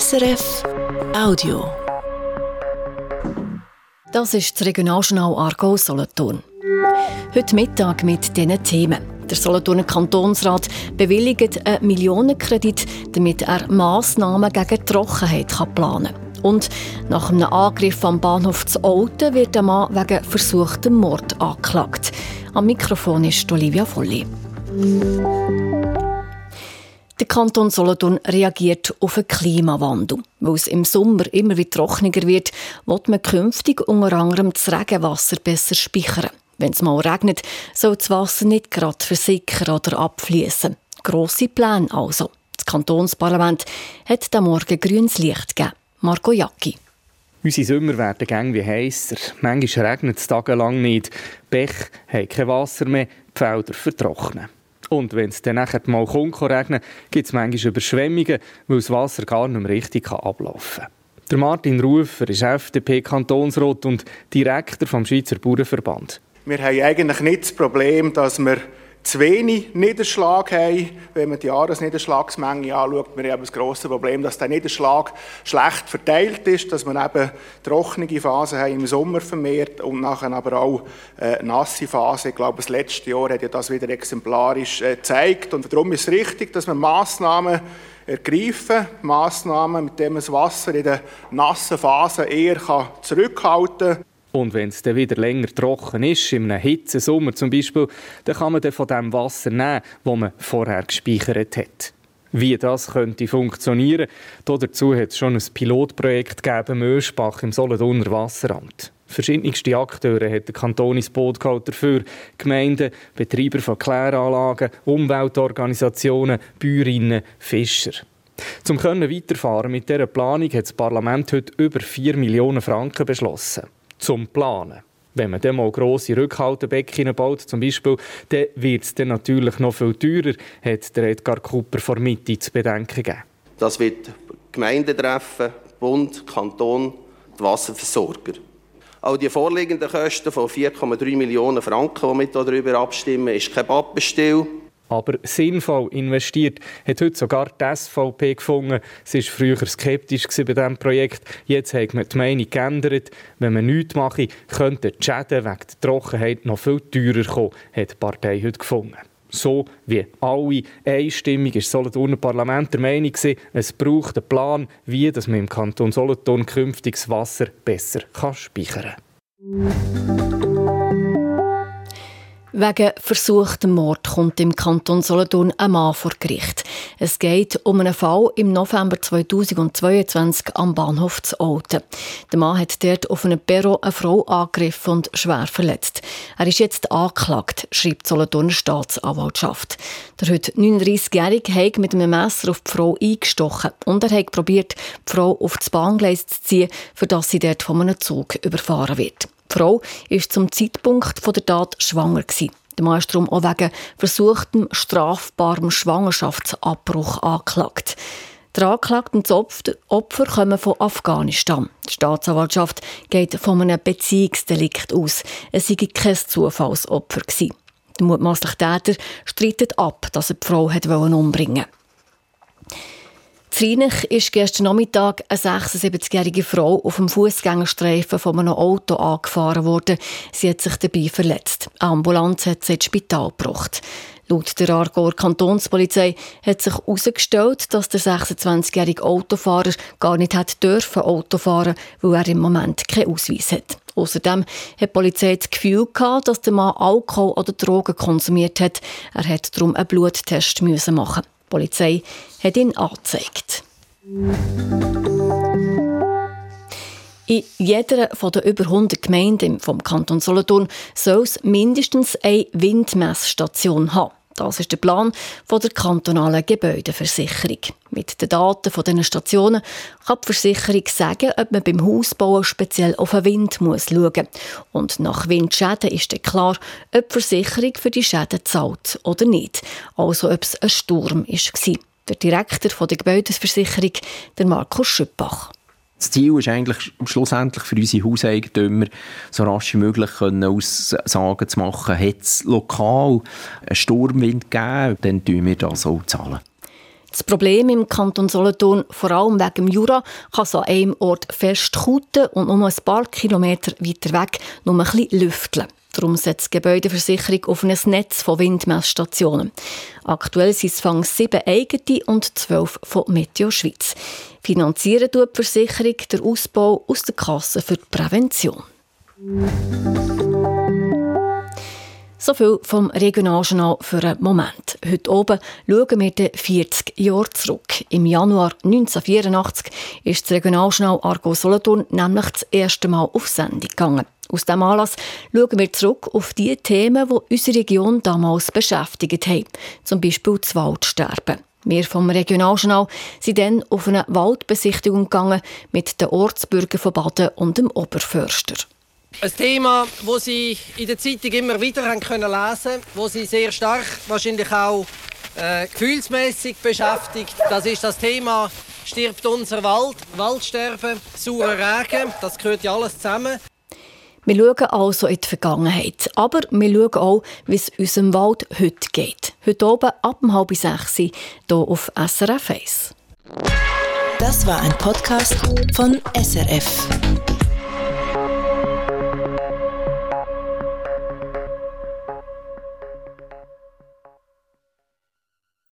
SRF Audio. Das ist das Regionaljournal Argo Solothurn. Heute Mittag mit diesen Themen. Der Solothurner Kantonsrat bewilligt einen Millionenkredit, damit er Massnahmen gegen Trockenheit planen kann. Und nach einem Angriff am Bahnhof zu Olten wird der Mann wegen versuchtem Mord angeklagt. Am Mikrofon ist Olivia Volli. Der Kanton Solothurn reagiert auf den Klimawandel. Weil es im Sommer immer wieder trockener wird, wird man künftig unter anderem das Regenwasser besser speichern. Wenn es mal regnet, soll das Wasser nicht gerade versickern oder abfließen. Grosse Pläne also. Das Kantonsparlament hat am Morgen grünes Licht gegeben. Marco Jacki. Unsere Sommer werden gäng wie heißer. Manchmal regnet es tagelang nicht. Bech haben kein Wasser mehr, die Felder vertrocknen. Und wenn es dann nachher mal kommt, regnen gibt es manchmal Überschwemmungen, weil das Wasser gar nicht mehr richtig ablaufen kann. Der Martin Rufer ist FDP-Kantonsrat und Direktor vom Schweizer Bauernverband. Wir haben eigentlich nicht das Problem, dass wir zu wenig Niederschlag haben. Wenn man die Jahresniederschlagsmenge anschaut, wir haben das grosse Problem, dass der Niederschlag schlecht verteilt ist, dass man eben trockene Phasen haben im Sommer vermehrt und nachher aber auch äh, nasse Phasen. Ich glaube, das letzte Jahr hat ja das wieder exemplarisch äh, gezeigt und darum ist es richtig, dass man Massnahmen ergreifen, Massnahmen, mit denen man das Wasser in der nassen Phase eher zurückhalten kann. Und wenn es dann wieder länger trocken ist, in einem Hitzesommer zum Beispiel, dann kann man dann von dem Wasser nehmen, das man vorher gespeichert hat. Wie das könnte funktionieren, dazu hat es schon ein Pilotprojekt gegeben, Möschbach im Solothurner Wasseramt. Verschiedenste Akteure hat der Kanton ins Boot geholt dafür. Gemeinden, Betreiber von Kläranlagen, Umweltorganisationen, Bäuerinnen, Fischer. Zum können weiterfahren mit dieser Planung hat das Parlament heute über 4 Millionen Franken beschlossen zum Planen. Wenn man dann mal grosse Rückhaltebecken baut, zum Beispiel, dann wird es dann natürlich noch viel teurer, hat der Edgar Cooper vor Mitte zu bedenken gegeben. Das wird Gemeinden treffen, Bund, Kanton, die Wasserversorger. Auch die vorliegenden Kosten von 4,3 Millionen Franken, die wir darüber abstimmen, ist kein Pappenstiel aber sinnvoll investiert, hat heute sogar die SVP gefunden. Sie war früher skeptisch bei diesem Projekt. Jetzt hat man die Meinung geändert. Wenn man nichts mache, könnten die Schäden wegen der Trockenheit noch viel teurer kommen, hat die Partei heute gefunden. So wie alle einstimmig ist Solothurner Parlament der Meinung es braucht einen Plan, wie man im Kanton Solothurn künftiges Wasser besser speichern kann. Wegen versuchtem Mord kommt im Kanton Solothurn ein Mann vor Gericht. Es geht um einen Fall im November 2022 am Bahnhof zu Olten. Der Mann hat dort auf einem Perro eine Frau angegriffen und schwer verletzt. Er ist jetzt angeklagt, schreibt die Solothurner Staatsanwaltschaft. Der heute 39-Jährige hat mit einem Messer auf die Frau eingestochen und er hat probiert, die Frau auf das Bahngleis zu ziehen, für das sie dort von einem Zug überfahren wird. Die Frau war zum Zeitpunkt der Tat schwanger. Der Mann ist darum auch wegen versuchtem strafbarem Schwangerschaftsabbruch angeklagt. Die Anklagten und das Opfer kommen von Afghanistan. Die Staatsanwaltschaft geht von einem Beziehungsdelikt aus. Es sei kein Zufallsopfer. Der mutmaßliche Täter streitet ab, dass er die Frau umbringen wollte. Zrinich ist gestern Nachmittag eine 76-jährige Frau auf dem Fußgängerstreifen von einem Auto angefahren worden. Sie hat sich dabei verletzt. Eine Ambulanz hat sie ins Spital gebracht. Laut der Aargauer Kantonspolizei hat sich herausgestellt, dass der 26-jährige Autofahrer gar nicht hat dürfen Auto fahren, weil er im Moment keinen Ausweis hat. Außerdem hat die Polizei das Gefühl gehabt, dass der Mann Alkohol oder Drogen konsumiert hat. Er hat darum einen Bluttest machen. Die Polizei hat ihn angezeigt. In jeder der über 100 Gemeinden vom Kanton Solothurn soll es mindestens eine Windmessstation haben. Das ist der Plan der kantonalen Gebäudeversicherung. Mit den Daten von diesen Stationen kann die Versicherung sagen, ob man beim Hausbauen speziell auf den Wind muss schauen muss. Und nach Windschäden ist dann klar, ob die Versicherung für die Schäden zahlt oder nicht. Also ob es ein Sturm war. Der Direktor der Gebäudeversicherung, der Markus Schüppach. Das Ziel ist eigentlich schlussendlich für unsere Hauseigentümer so rasch wie möglich können Aussagen zu machen, hat es lokal einen Sturmwind gegeben, dann zahlen wir das auch zahlen. Das Problem im Kanton Solothurn, vor allem wegen dem Jura, kann es an einem Ort festkuten und nur ein paar Kilometer weiter weg nur ein bisschen lüfteln. Darum setzt die Gebäudeversicherung auf ein Netz von Windmessstationen. Aktuell sind es fang sieben eigene und zwölf von Meteo Schweiz. Finanzieren tut die Versicherung den Ausbau aus der Kasse für die Prävention. So viel vom Regionaljournal für einen Moment. Heute oben schauen wir den 40 Jahre zurück. Im Januar 1984 ist das Regionaljournal Argo Solothurn nämlich das erste Mal auf Sendung gegangen. Aus diesem Anlass schauen wir zurück auf die Themen, die unsere Region damals beschäftigt haben. Zum Beispiel das Waldsterben. Wir vom Regionaljournal sind dann auf eine Waldbesichtigung gegangen mit den Ortsbürgern von Baden und dem Oberförster. Ein Thema, das Sie in der Zeitung immer wieder haben können lesen wo Sie sehr stark, wahrscheinlich auch äh, gefühlsmäßig beschäftigt. Das ist das Thema «Stirbt unser Wald?» Waldsterben, saurer Regen, das gehört ja alles zusammen. Wir schauen also in die Vergangenheit, aber wir schauen auch, wie es unserem Wald heute geht. Heute oben ab halb sechs hier auf SRF 1. Das war ein Podcast von SRF.